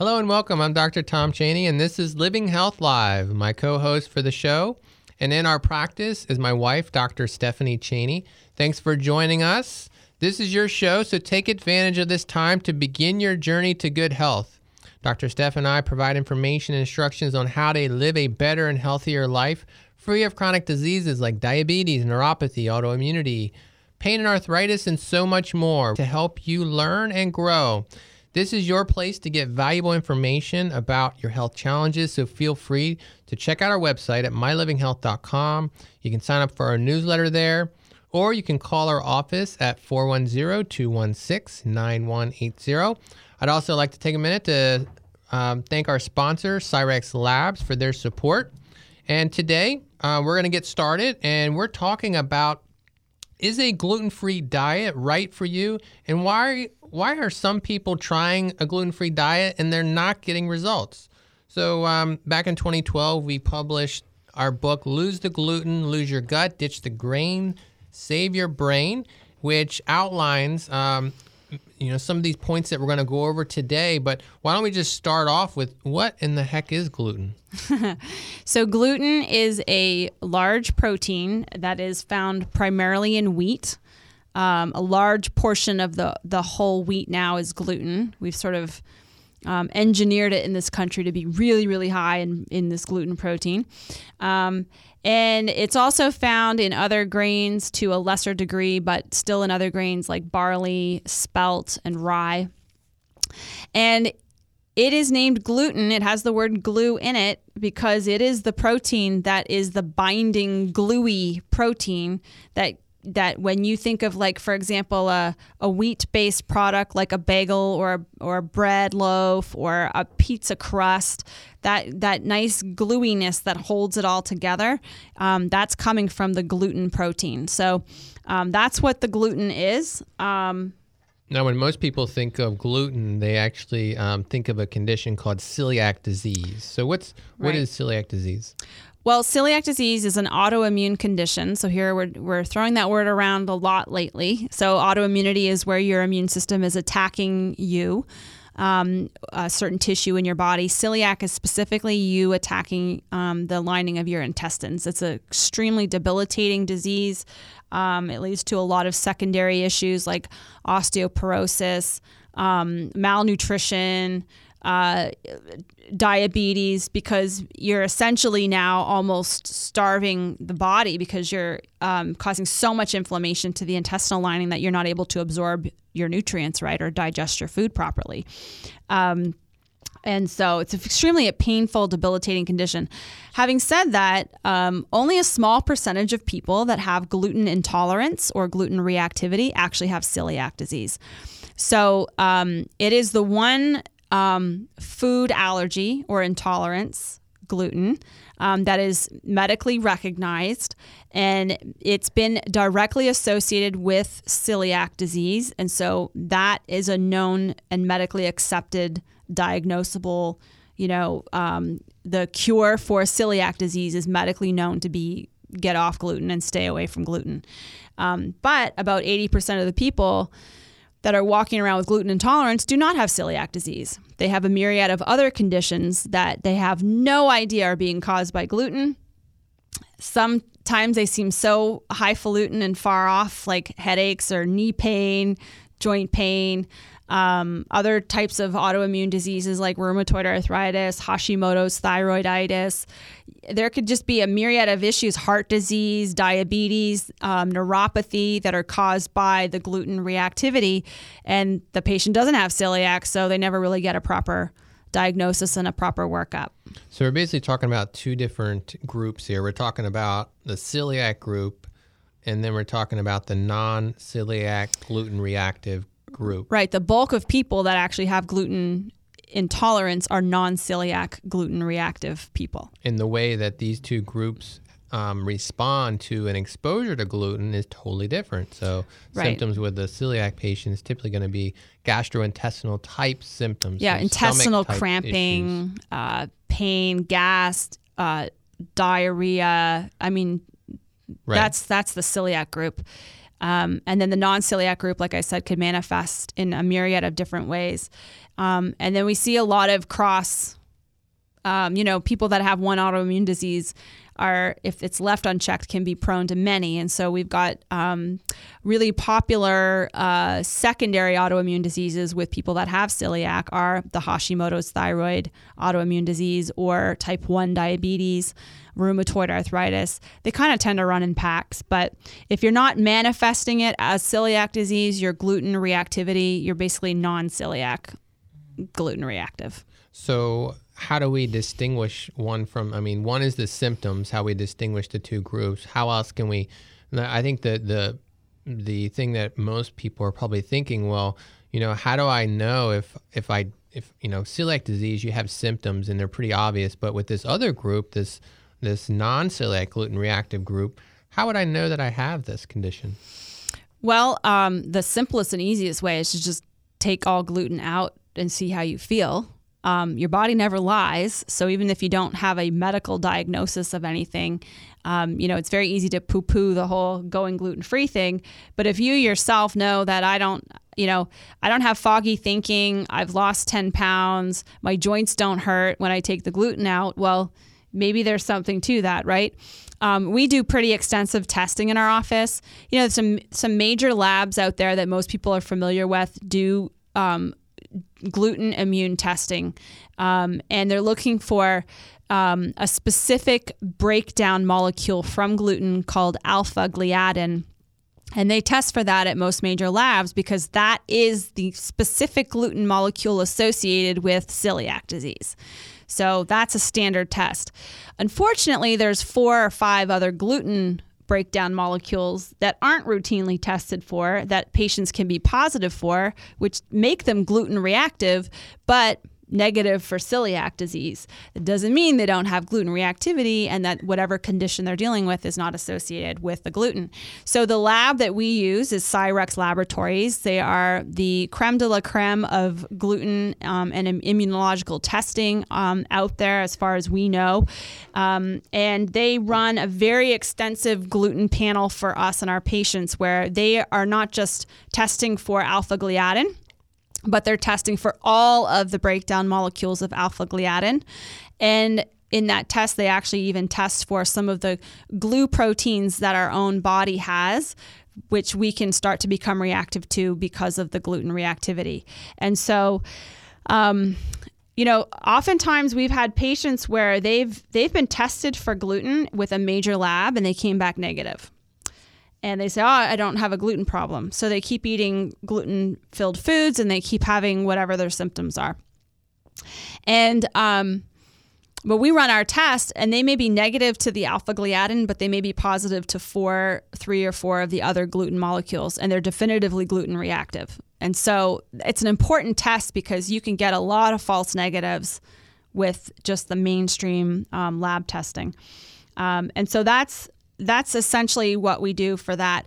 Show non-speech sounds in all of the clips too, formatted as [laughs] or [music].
Hello and welcome. I'm Dr. Tom Cheney, and this is Living Health Live, my co host for the show. And in our practice is my wife, Dr. Stephanie Cheney. Thanks for joining us. This is your show, so take advantage of this time to begin your journey to good health. Dr. Steph and I provide information and instructions on how to live a better and healthier life free of chronic diseases like diabetes, neuropathy, autoimmunity, pain and arthritis, and so much more to help you learn and grow. This is your place to get valuable information about your health challenges, so feel free to check out our website at mylivinghealth.com. You can sign up for our newsletter there, or you can call our office at 410 216 9180. I'd also like to take a minute to um, thank our sponsor, Cyrex Labs, for their support. And today, uh, we're going to get started, and we're talking about is a gluten-free diet right for you, and why why are some people trying a gluten-free diet and they're not getting results? So um, back in 2012, we published our book "Lose the Gluten, Lose Your Gut, Ditch the Grain, Save Your Brain," which outlines um, you know some of these points that we're going to go over today but why don't we just start off with what in the heck is gluten? [laughs] So gluten is a large protein that is found primarily in wheat. Um, a large portion of the the whole wheat now is gluten. We've sort of um, engineered it in this country to be really really high in, in this gluten protein. Um, and it's also found in other grains to a lesser degree, but still in other grains like barley, spelt, and rye. And it is named gluten. It has the word glue in it because it is the protein that is the binding gluey protein that that when you think of like for example a, a wheat based product like a bagel or or a bread loaf or a pizza crust that that nice glueiness that holds it all together um, that's coming from the gluten protein so um, that's what the gluten is um, now, when most people think of gluten, they actually um, think of a condition called celiac disease. So, what's what Right. is celiac disease? Well, celiac disease is an autoimmune condition. So here we're, we're throwing that word around a lot lately. So autoimmunity is where your immune system is attacking you, um, a certain tissue in your body. Celiac is specifically you attacking um, the lining of your intestines. It's an extremely debilitating disease. Um, it leads to a lot of secondary issues like osteoporosis, um, malnutrition, uh, diabetes because you're essentially now almost starving the body because you're um, causing so much inflammation to the intestinal lining that you're not able to absorb your nutrients right or digest your food properly. Um, and so it's extremely a painful, debilitating condition. Having said that, um, only a small percentage of people that have gluten intolerance or gluten reactivity actually have celiac disease. So um, it is the one um, food allergy or intolerance, gluten, um, that is medically recognized. And it's been directly associated with celiac disease. And so that is a known and medically accepted diagnosable, you know, um, the cure for celiac disease is medically known to be get off gluten and stay away from gluten. Um, but about 80% of the people that are walking around with gluten intolerance do not have celiac disease. They have a myriad of other conditions that they have no idea are being caused by gluten. Sometimes they seem so highfalutin and far off, like headaches or knee pain, joint pain. Um, other types of autoimmune diseases like rheumatoid arthritis, Hashimoto's thyroiditis. There could just be a myriad of issues heart disease, diabetes, um, neuropathy that are caused by the gluten reactivity. And the patient doesn't have celiac, so they never really get a proper diagnosis and a proper workup. So we're basically talking about two different groups here. We're talking about the celiac group, and then we're talking about the non-celiac gluten reactive group. Right. The bulk of people that actually have gluten intolerance are non celiac gluten reactive people. And the way that these two groups um, respond to an exposure to gluten is totally different. So Right. symptoms with the celiac patient is typically going to be gastrointestinal type symptoms. Yeah, so intestinal cramping, uh, pain, gas, uh, diarrhea. I mean, Right. that's that's the celiac group. Um, and then the non-celiac group, like I said, could manifest in a myriad of different ways. Um, and then we see a lot of cross, um, you know, people that have one autoimmune disease are, if it's left unchecked, can be prone to many. And so we've got um, really popular uh, secondary autoimmune diseases with people that have celiac are the Hashimoto's thyroid autoimmune disease or type 1 diabetes, rheumatoid arthritis. They kind of tend to run in packs. But if you're not manifesting it as celiac disease, your gluten reactivity, you're basically non celiac gluten reactive. So, how do we distinguish one from? I mean, one is the symptoms, how we distinguish the two groups. How else can we? I think that the the thing that most people are probably thinking, well, you know, how do I know if if I if you know celiac disease, you have symptoms and they're pretty obvious, but with this other group, this this non-celiac gluten reactive group, how would I know that I have this condition? Well, um, the simplest and easiest way is to just take all gluten out and see how you feel. Um, your body never lies. So even if you don't have a medical diagnosis of anything, um, you know, it's very easy to poo poo the whole going gluten free thing. But if you yourself know that I don't, you know, I don't have foggy thinking, I've lost 10 pounds, my joints don't hurt when I take the gluten out, well, maybe there's something to that, right? Um, we do pretty extensive testing in our office. You know, some some major labs out there that most people are familiar with do um, gluten immune testing, um, and they're looking for um, a specific breakdown molecule from gluten called alpha gliadin. And they test for that at most major labs because that is the specific gluten molecule associated with celiac disease. So that's a standard test. Unfortunately, there's four or five other gluten breakdown molecules that aren't routinely tested for that patients can be positive for, which make them gluten reactive, but negative for celiac disease. It doesn't mean they don't have gluten reactivity and that whatever condition they're dealing with is not associated with the gluten. So the lab that we use is Cyrex Laboratories. They are the creme de la creme of gluten um, and immunological testing um, out there as far as we know. Um, and they run a very extensive gluten panel for us and our patients where they are not just testing for alpha gliadin but they're testing for all of the breakdown molecules of alpha gliadin. And in that test, they actually even test for some of the glue proteins that our own body has, which we can start to become reactive to because of the gluten reactivity. And so, um, you know, oftentimes we've had patients where they've they've been tested for gluten with a major lab and they came back negative and they say, "Oh, I don't have a gluten problem." So they keep eating gluten-filled foods and they keep having whatever their symptoms are. And um, but we run our test, and they may be negative to the alpha gliadin, but they may be positive to four, three or four of the other gluten molecules, and they're definitively gluten reactive. And so it's an important test because you can get a lot of false negatives with just the mainstream um, lab testing. Um, and so that's that's essentially what we do for that.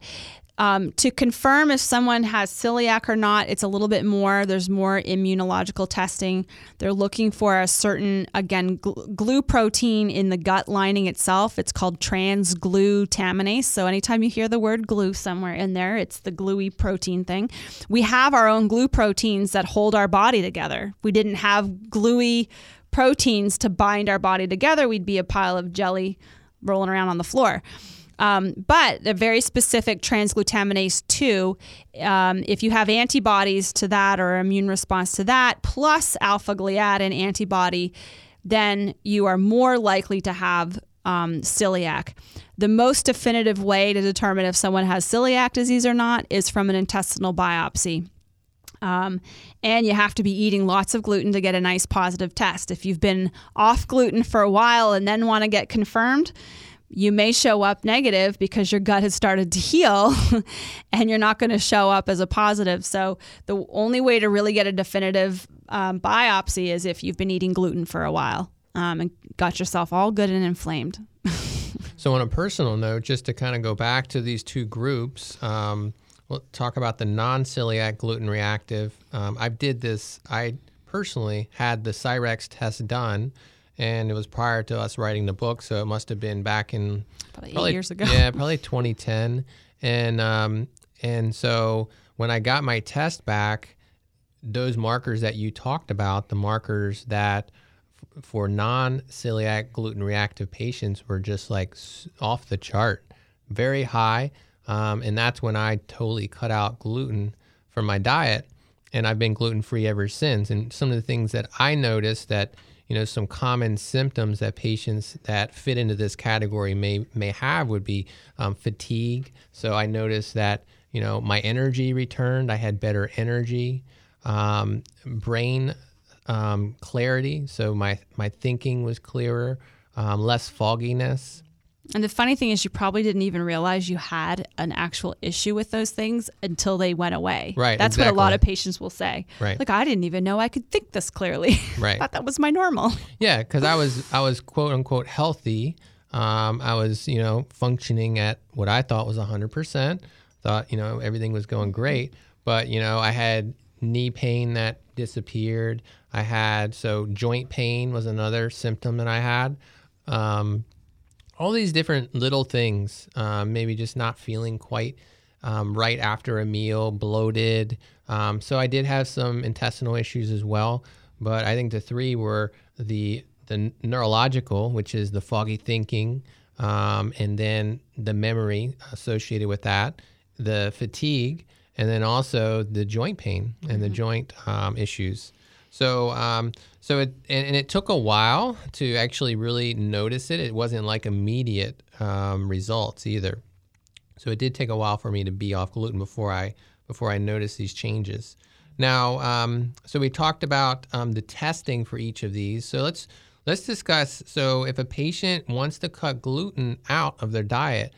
Um, to confirm if someone has celiac or not, it's a little bit more. There's more immunological testing. They're looking for a certain, again, gl- glue protein in the gut lining itself. It's called transglutaminase. So anytime you hear the word glue somewhere in there, it's the gluey protein thing. We have our own glue proteins that hold our body together. we didn't have gluey proteins to bind our body together, we'd be a pile of jelly rolling around on the floor. Um, but the very specific transglutaminase 2, um, if you have antibodies to that or immune response to that, plus alpha gliadin antibody, then you are more likely to have um, celiac. The most definitive way to determine if someone has celiac disease or not is from an intestinal biopsy. Um, and you have to be eating lots of gluten to get a nice positive test. If you've been off gluten for a while and then want to get confirmed, you may show up negative because your gut has started to heal [laughs] and you're not going to show up as a positive. So, the only way to really get a definitive um, biopsy is if you've been eating gluten for a while um, and got yourself all good and inflamed. [laughs] so, on a personal note, just to kind of go back to these two groups, um, we'll talk about the non-celiac gluten reactive. Um, I did this. I personally had the Cyrex test done, and it was prior to us writing the book, so it must have been back in probably, probably eight years ago. Yeah, [laughs] probably 2010. And um, and so when I got my test back, those markers that you talked about, the markers that f- for non celiac gluten reactive patients were just like s- off the chart, very high. Um, and that's when I totally cut out gluten from my diet. And I've been gluten free ever since. And some of the things that I noticed that, you know, some common symptoms that patients that fit into this category may may have would be um, fatigue. So I noticed that, you know, my energy returned. I had better energy, um, brain um, clarity. So my my thinking was clearer, um, less fogginess. And the funny thing is, you probably didn't even realize you had an actual issue with those things until they went away. Right, That's what a lot of patients will say. Right. Like, I didn't even know I could think this clearly. [laughs] Right. I thought that was my normal. [laughs] Yeah, because I was I was quote unquote healthy. Um, I was you know functioning at what I thought was hundred percent. Thought you know everything was going great, but you know I had knee pain that disappeared. I had so joint pain was another symptom that I had. Um, all these different little things, um, maybe just not feeling quite um, right after a meal, bloated. Um, so I did have some intestinal issues as well, but I think the three were the the neurological, which is the foggy thinking, um, and then the memory associated with that, the fatigue, and then also the joint pain and the joint um, issues. So, um, so it and, it took a while to actually really notice it. It wasn't like immediate um, results either. So it did take a while for me to be off gluten before I before I noticed these changes. Now, um, so we talked about um, the testing for each of these. So let's let's discuss. So if a patient wants to cut gluten out of their diet,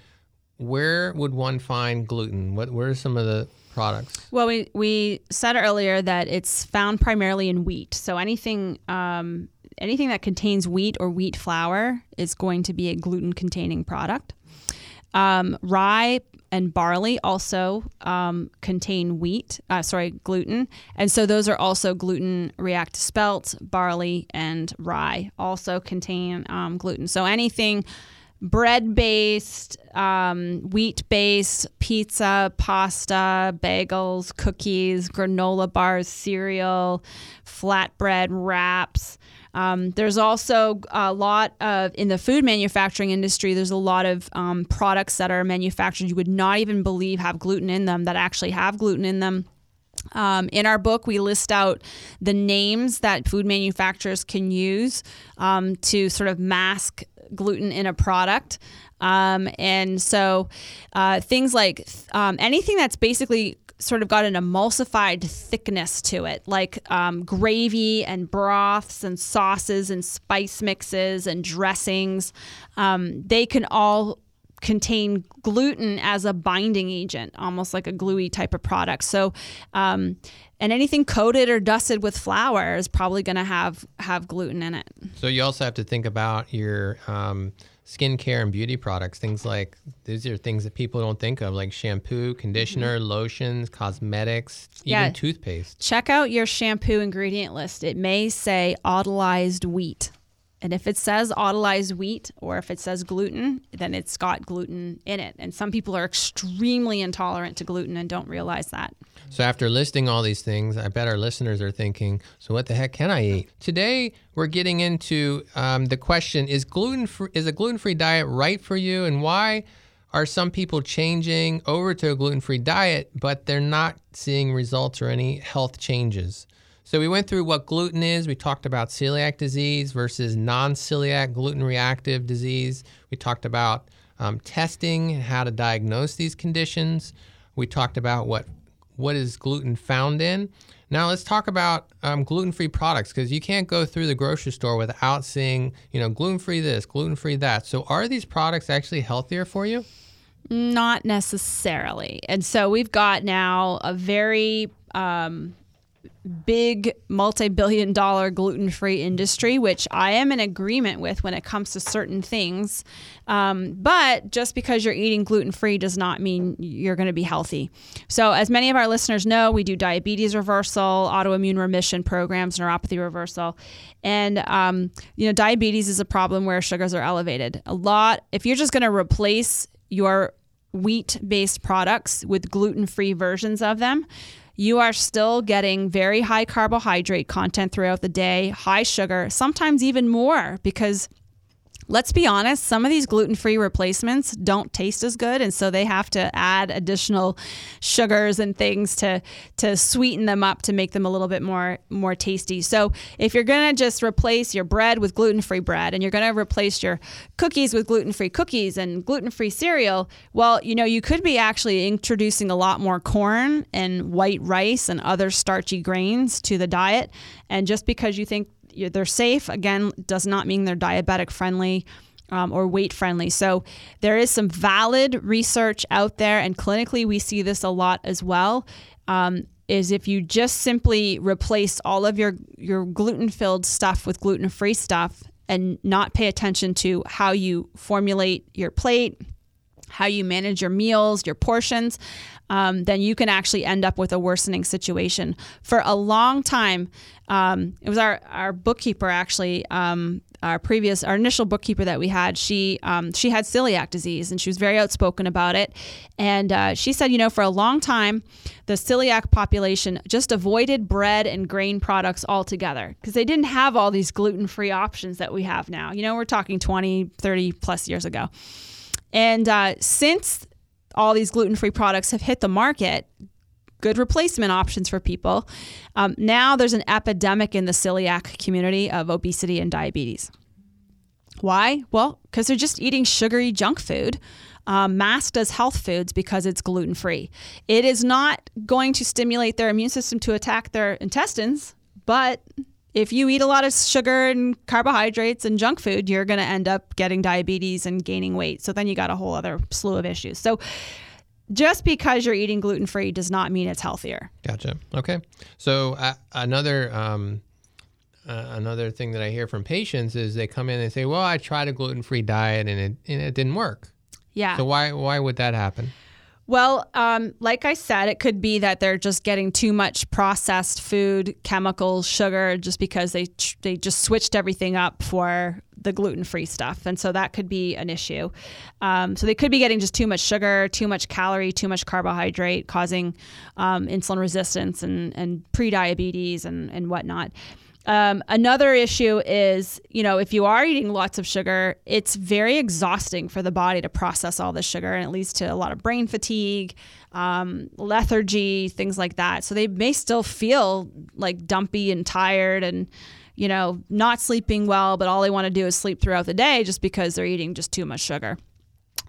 where would one find gluten? What where are some of the products? Well, we, we said earlier that it's found primarily in wheat. So anything um, anything that contains wheat or wheat flour is going to be a gluten containing product. Um, rye and barley also um, contain wheat, uh, sorry, gluten. And so those are also gluten react spelt, barley, and rye also contain um, gluten. So anything bread based, um, wheat based, pizza, pasta, bagels, cookies, granola bars, cereal, flatbread, wraps. Um, there's also a lot of, in the food manufacturing industry, there's a lot of um, products that are manufactured you would not even believe have gluten in them that actually have gluten in them. Um, in our book, we list out the names that food manufacturers can use um, to sort of mask gluten in a product. Um, and so uh, things like um, anything that's basically sort of got an emulsified thickness to it, like um, gravy and broths and sauces and spice mixes and dressings, um, they can all contain gluten as a binding agent, almost like a gluey type of product. So, um, and anything coated or dusted with flour is probably going to have have gluten in it. So you also have to think about your um, skincare and beauty products. Things like these are things that people don't think of, like shampoo, conditioner, lotions, cosmetics, even Yeah. toothpaste. Check out your shampoo ingredient list. It may say autolyzed wheat. And if it says autolyzed wheat or if it says gluten, then it's got gluten in it. And some people are extremely intolerant to gluten and don't realize that. So after listing all these things, I bet our listeners are thinking, so what the heck can I eat? Today we're getting into um, the question: Is gluten free, is a gluten free diet right for you, and why are some people changing over to a gluten free diet, but they're not seeing results or any health changes? So we went through what gluten is. We talked about celiac disease versus non-celiac gluten reactive disease. We talked about um, testing and how to diagnose these conditions. We talked about what what is gluten found in. Now let's talk about um, gluten-free products because you can't go through the grocery store without seeing, you know, gluten-free this, gluten-free that. So are these products actually healthier for you? Not necessarily. And so we've got now a very um, big multi billion dollar gluten free industry, which I am in agreement with when it comes to certain things. Um, but just because you're eating gluten free does not mean you're going to be healthy. So, as many of our listeners know, we do diabetes reversal, autoimmune remission programs, neuropathy reversal. And, um, you know, diabetes is a problem where sugars are elevated. A lot, if you're just going to replace your wheat based products with gluten free versions of them, you are still getting very high carbohydrate content throughout the day, high sugar, sometimes even more because let's be honest, some of these gluten free replacements don't taste as good. And so they have to add additional sugars and things to, to sweeten them up to make them a little bit more, more tasty. So if you're going to just replace your bread with gluten free bread and you're going to replace your cookies with gluten free cookies and gluten free cereal, well, you know, you could be actually introducing a lot more corn and white rice and other starchy grains to the diet. And just because you think they're safe. Again, does not mean they're diabetic friendly. Um, or weight friendly. So there is some valid research out there, and clinically we see this a lot as well. Um, is if you just simply replace all of your your gluten filled stuff with gluten free stuff and not pay attention to how you formulate your plate, how you manage your meals, your portions, um, then you can actually end up with a worsening situation. For a long time, um, it was our, our bookkeeper actually. Um, our previous, our initial bookkeeper that we had, she um, she had celiac disease and she was very outspoken about it. And uh, she said, you know, for a long time, the celiac population just avoided bread and grain products altogether because they didn't have all these gluten free options that we have now. You know, we're talking 20, 30 plus years ago. And uh, since all these gluten free products have hit the market, good replacement options for people, um, now there's an epidemic in the celiac community of obesity and diabetes. Why? Well, because they're just eating sugary junk food. Um, masked as health foods because it's gluten free. It is not going to stimulate their immune system to attack their intestines, but if you eat a lot of sugar and carbohydrates and junk food, you're going to end up getting diabetes and gaining weight. So then you got a whole other slew of issues. So just because you're eating gluten free does not mean it's healthier. Gotcha. Okay. So uh, another um, uh, another thing that I hear from patients is they come in and say, "Well, I tried a gluten free diet and it and it didn't work." Yeah. So why why would that happen? Well, um, like I said, it could be that they're just getting too much processed food, chemicals, sugar, just because they they just switched everything up for the gluten free stuff, and so that could be an issue. Um, so they could be getting just too much sugar, too much calorie, too much carbohydrate, causing um, insulin resistance and and pre-diabetes and and whatnot. Um, another issue is, you know, if you are eating lots of sugar, it's very exhausting for the body to process all this sugar, and it leads to a lot of brain fatigue, um, lethargy, things like that. So they may still feel like dumpy and tired and, you know, not sleeping well, but all they want to do is sleep throughout the day just because they're eating just too much sugar.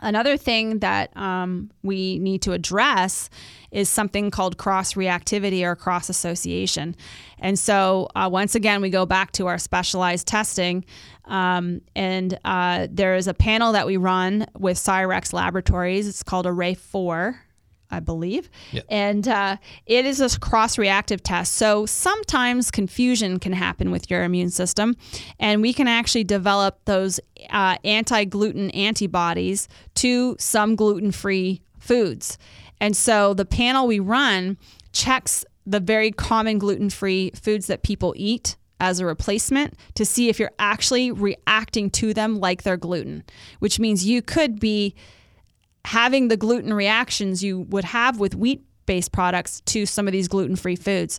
Another thing that um, we need to address is something called cross reactivity or cross association. And so, uh, once again, we go back to our specialized testing. Um, and uh, there is a panel that we run with Cyrex Laboratories. It's called Array 4. I believe. Yep. And uh, it is a cross reactive test. So sometimes confusion can happen with your immune system, and we can actually develop those uh, anti gluten antibodies to some gluten free foods. And so the panel we run checks the very common gluten free foods that people eat as a replacement to see if you're actually reacting to them like they're gluten, which means you could be having the gluten reactions you would have with wheat based products to some of these gluten free foods.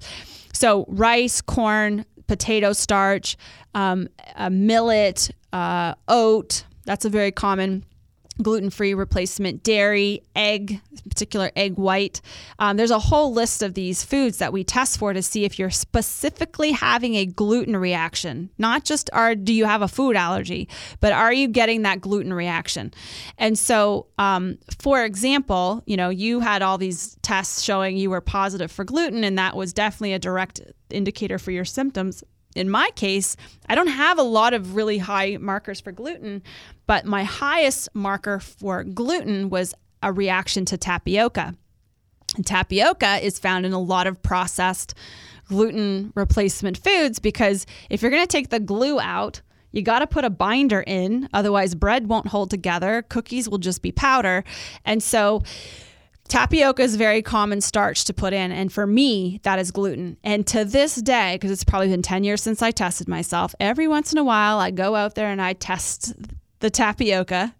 So, rice, corn, potato starch, um, millet, uh, oat, that's a very common gluten free replacement, dairy, egg, particular egg white. Um, there's a whole list of these foods that we test for to see if you're specifically having a gluten reaction. Not just are do you have a food allergy, but are you getting that gluten reaction? And so, um, for example, you know, you had all these tests showing you were positive for gluten, and that was definitely a direct indicator for your symptoms in my case, I don't have a lot of really high markers for gluten, but my highest marker for gluten was a reaction to tapioca. And tapioca is found in a lot of processed gluten replacement foods because if you're going to take the glue out, you got to put a binder in, otherwise, bread won't hold together. Cookies will just be powder. And so, Tapioca is very common starch to put in, and for me, that is gluten. And to this day, because it's probably been 10 years since I tested myself, every once in a while I go out there and I test the tapioca,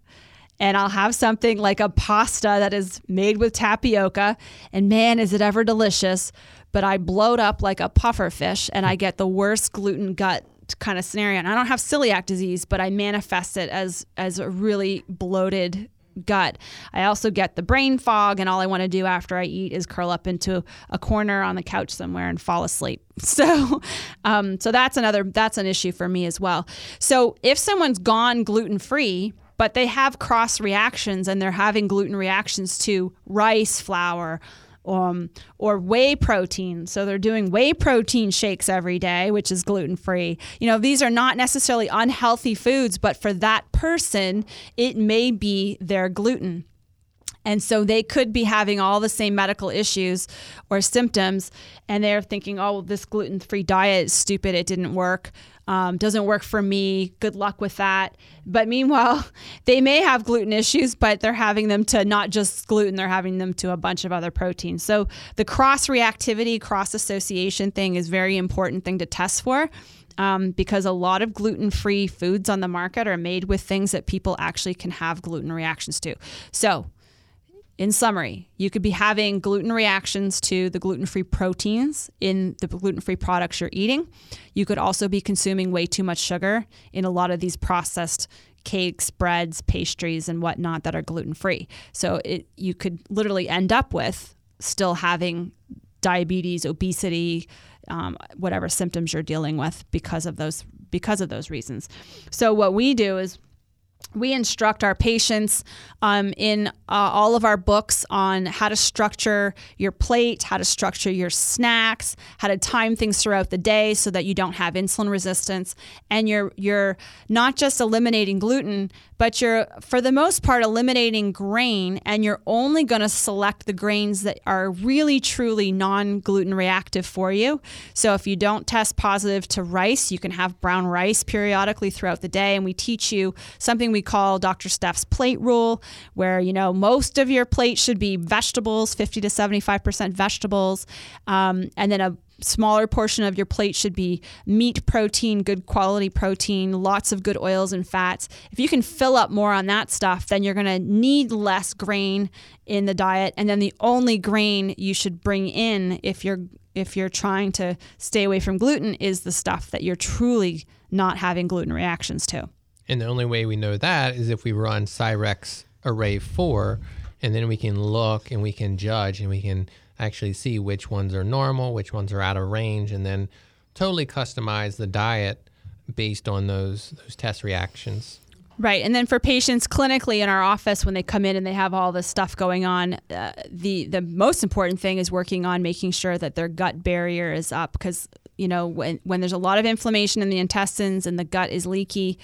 and I'll have something like a pasta that is made with tapioca, and man, is it ever delicious. but I bloat up like a puffer fish and I get the worst gluten gut kind of scenario. And I don't have celiac disease, but I manifest it as as a really bloated gut. I also get the brain fog, and all I want to do after I eat is curl up into a corner on the couch somewhere and fall asleep. [laughs] So, um, so that's another that's an issue for me as well. So if someone's gone gluten free, but they have cross reactions and they're having gluten reactions to rice flour um, or whey protein. So they're doing whey protein shakes every day, which is gluten free. You know, these are not necessarily unhealthy foods, but for that person, it may be their gluten. And so they could be having all the same medical issues or symptoms, and they're thinking, oh, this gluten free diet is stupid, it didn't work um, doesn't work for me. Good luck with that. But meanwhile, [laughs] they may have gluten issues, but they're having them to not just gluten, they're having them to a bunch of other proteins. So the cross reactivity, cross association thing is very important thing to test for. Um, because a lot of gluten free foods on the market are made with things that people actually can have gluten reactions to. So, in summary, you could be having gluten reactions to the gluten free proteins in the gluten free products you're eating. You could also be consuming way too much sugar in a lot of these processed cakes, breads, pastries, and whatnot that are gluten free. So it, you could literally end up with still having diabetes, obesity, um, whatever symptoms you're dealing with because of those because of those reasons. So what we do is we instruct our patients um, in uh, all of our books on how to structure your plate, how to structure your snacks, how to time things throughout the day so that you don't have insulin resistance, and you're you're not just eliminating gluten, but you're for the most part eliminating grain, and you're only going to select the grains that are really truly non-gluten reactive for you. So if you don't test positive to rice, you can have brown rice periodically throughout the day, and we teach you something we call Dr. Steph's plate rule, where you know most of your plate should be vegetables, 50 to 75 percent vegetables, um, and then a smaller portion of your plate should be meat protein, good quality protein, lots of good oils and fats. If you can fill up more on that stuff, then you're going to need less grain in the diet and then the only grain you should bring in if you're if you're trying to stay away from gluten is the stuff that you're truly not having gluten reactions to. And the only way we know that is if we run Cyrex Array 4 and then we can look and we can judge and we can actually see which ones are normal, which ones are out of range, and then totally customize the diet based on those those test reactions. Right, and then for patients clinically in our office when they come in and they have all this stuff going on, uh, the the most important thing is working on making sure that their gut barrier is up because you know when when there's a lot of inflammation in the intestines and the gut is leaky,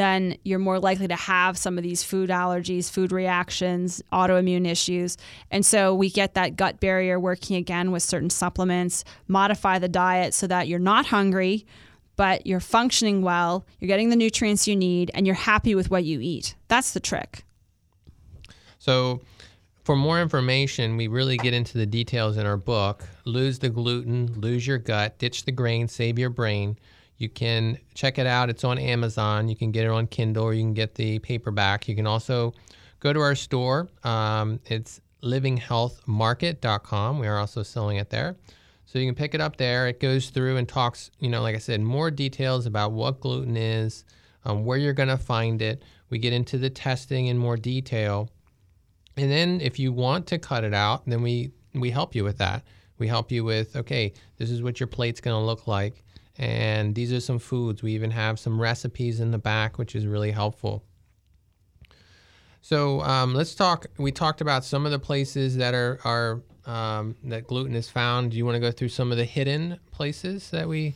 then you're more likely to have some of these food allergies, food reactions, autoimmune issues. And so we get that gut barrier working again with certain supplements, modify the diet so that you're not hungry, but you're functioning well, you're getting the nutrients you need, and you're happy with what you eat. That's the trick. So, for more information, we really get into the details in our book Lose the Gluten, Lose Your Gut, Ditch the Grain, Save Your Brain. You can check it out. It's on Amazon. You can get it on Kindle or you can get the paperback. You can also go to our store. Um, it's livinghealthmarket.com. We are also selling it there. So you can pick it up there. It goes through and talks, you know, like I said, more details about what gluten is, um, where you're going to find it. We get into the testing in more detail. And then if you want to cut it out, then we, we help you with that. We help you with, okay, this is what your plate's going to look like. And these are some foods. We even have some recipes in the back, which is really helpful. So um, let's talk. We talked about some of the places that are are um, that gluten is found. Do you want to go through some of the hidden places that we?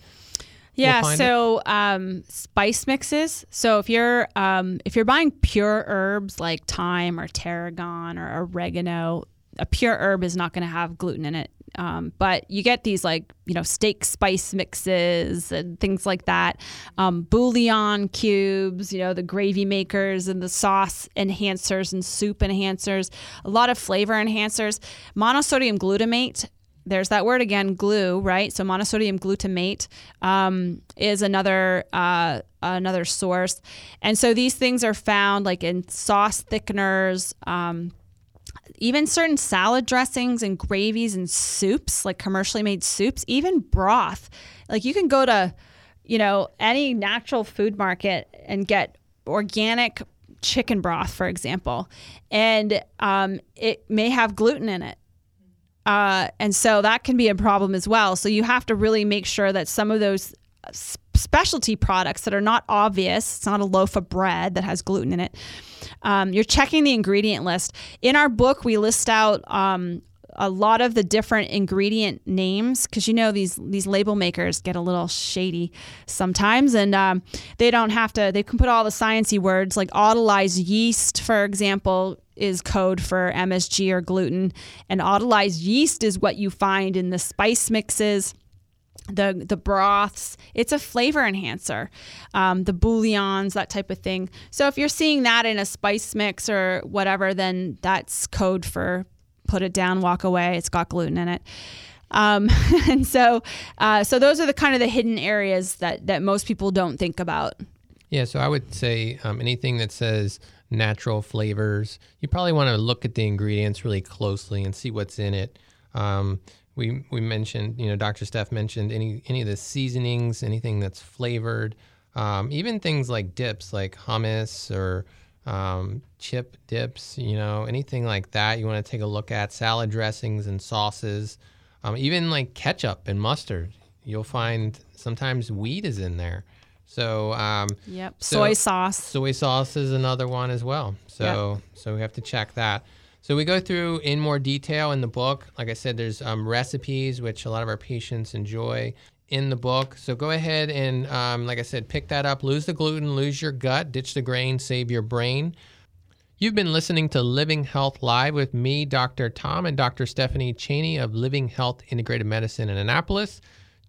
Yeah. So um, spice mixes. So if you're um, if you're buying pure herbs like thyme or tarragon or oregano, a pure herb is not going to have gluten in it. Um, but you get these like you know steak spice mixes and things like that, um, bouillon cubes, you know the gravy makers and the sauce enhancers and soup enhancers, a lot of flavor enhancers, monosodium glutamate there's that word again, glue, right? So monosodium glutamate um, is another uh, another source, and so these things are found like in sauce thickeners. Um, even certain salad dressings and gravies and soups, like commercially made soups, even broth. Like you can go to, you know, any natural food market and get organic chicken broth, for example, and um, it may have gluten in it. Uh, and so that can be a problem as well. So you have to really make sure that some of those specialty products that are not obvious, it's not a loaf of bread that has gluten in it. Um, you're checking the ingredient list. In our book, we list out um, a lot of the different ingredient names because you know these these label makers get a little shady sometimes, and um, they don't have to. They can put all the sciency words like autolyzed yeast, for example, is code for MSG or gluten, and autolyzed yeast is what you find in the spice mixes the the broths. It's a flavor enhancer um, the bouillons that type of thing. So if you're seeing that in a spice mix or whatever then that's code for put it down walk away. It's got gluten in it. Um, [laughs] and so uh, so those are the kind of the hidden areas that that most people don't think about. Yeah so i would say um, anything that says natural flavors you probably want to look at the ingredients really closely and see what's in it. Um, we we mentioned, you know, Dr. Steph mentioned any any of the seasonings, anything that's flavored, um, even things like dips, like hummus or um, chip dips, you know, anything like that. You want to take a look at salad dressings and sauces, um, even like ketchup and mustard. You'll find sometimes wheat is in there. So um, yep, so soy sauce. Soy sauce is another one as well. So yep. so we have to check that. So we go through in more detail in the book. Like I said, there's um, recipes which a lot of our patients enjoy in the book. So go ahead and, um, like I said, pick that up. Lose the gluten, lose your gut, ditch the grain, save your brain. You've been listening to Living Health Live with me, Dr. Tom, and Dr. Stephanie Cheney of Living Health Integrated Medicine in Annapolis.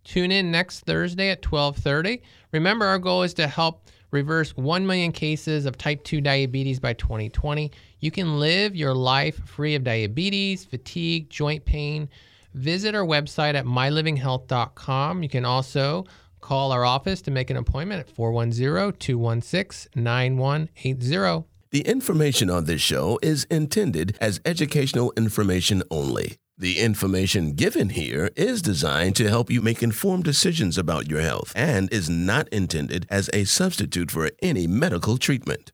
Tune in next Thursday at 12:30. Remember, our goal is to help reverse 1 million cases of type 2 diabetes by 2020. You can live your life free of diabetes, fatigue, joint pain. Visit our website at mylivinghealth.com. You can also call our office to make an appointment at 410 216 9180. The information on this show is intended as educational information only. The information given here is designed to help you make informed decisions about your health and is not intended as a substitute for any medical treatment.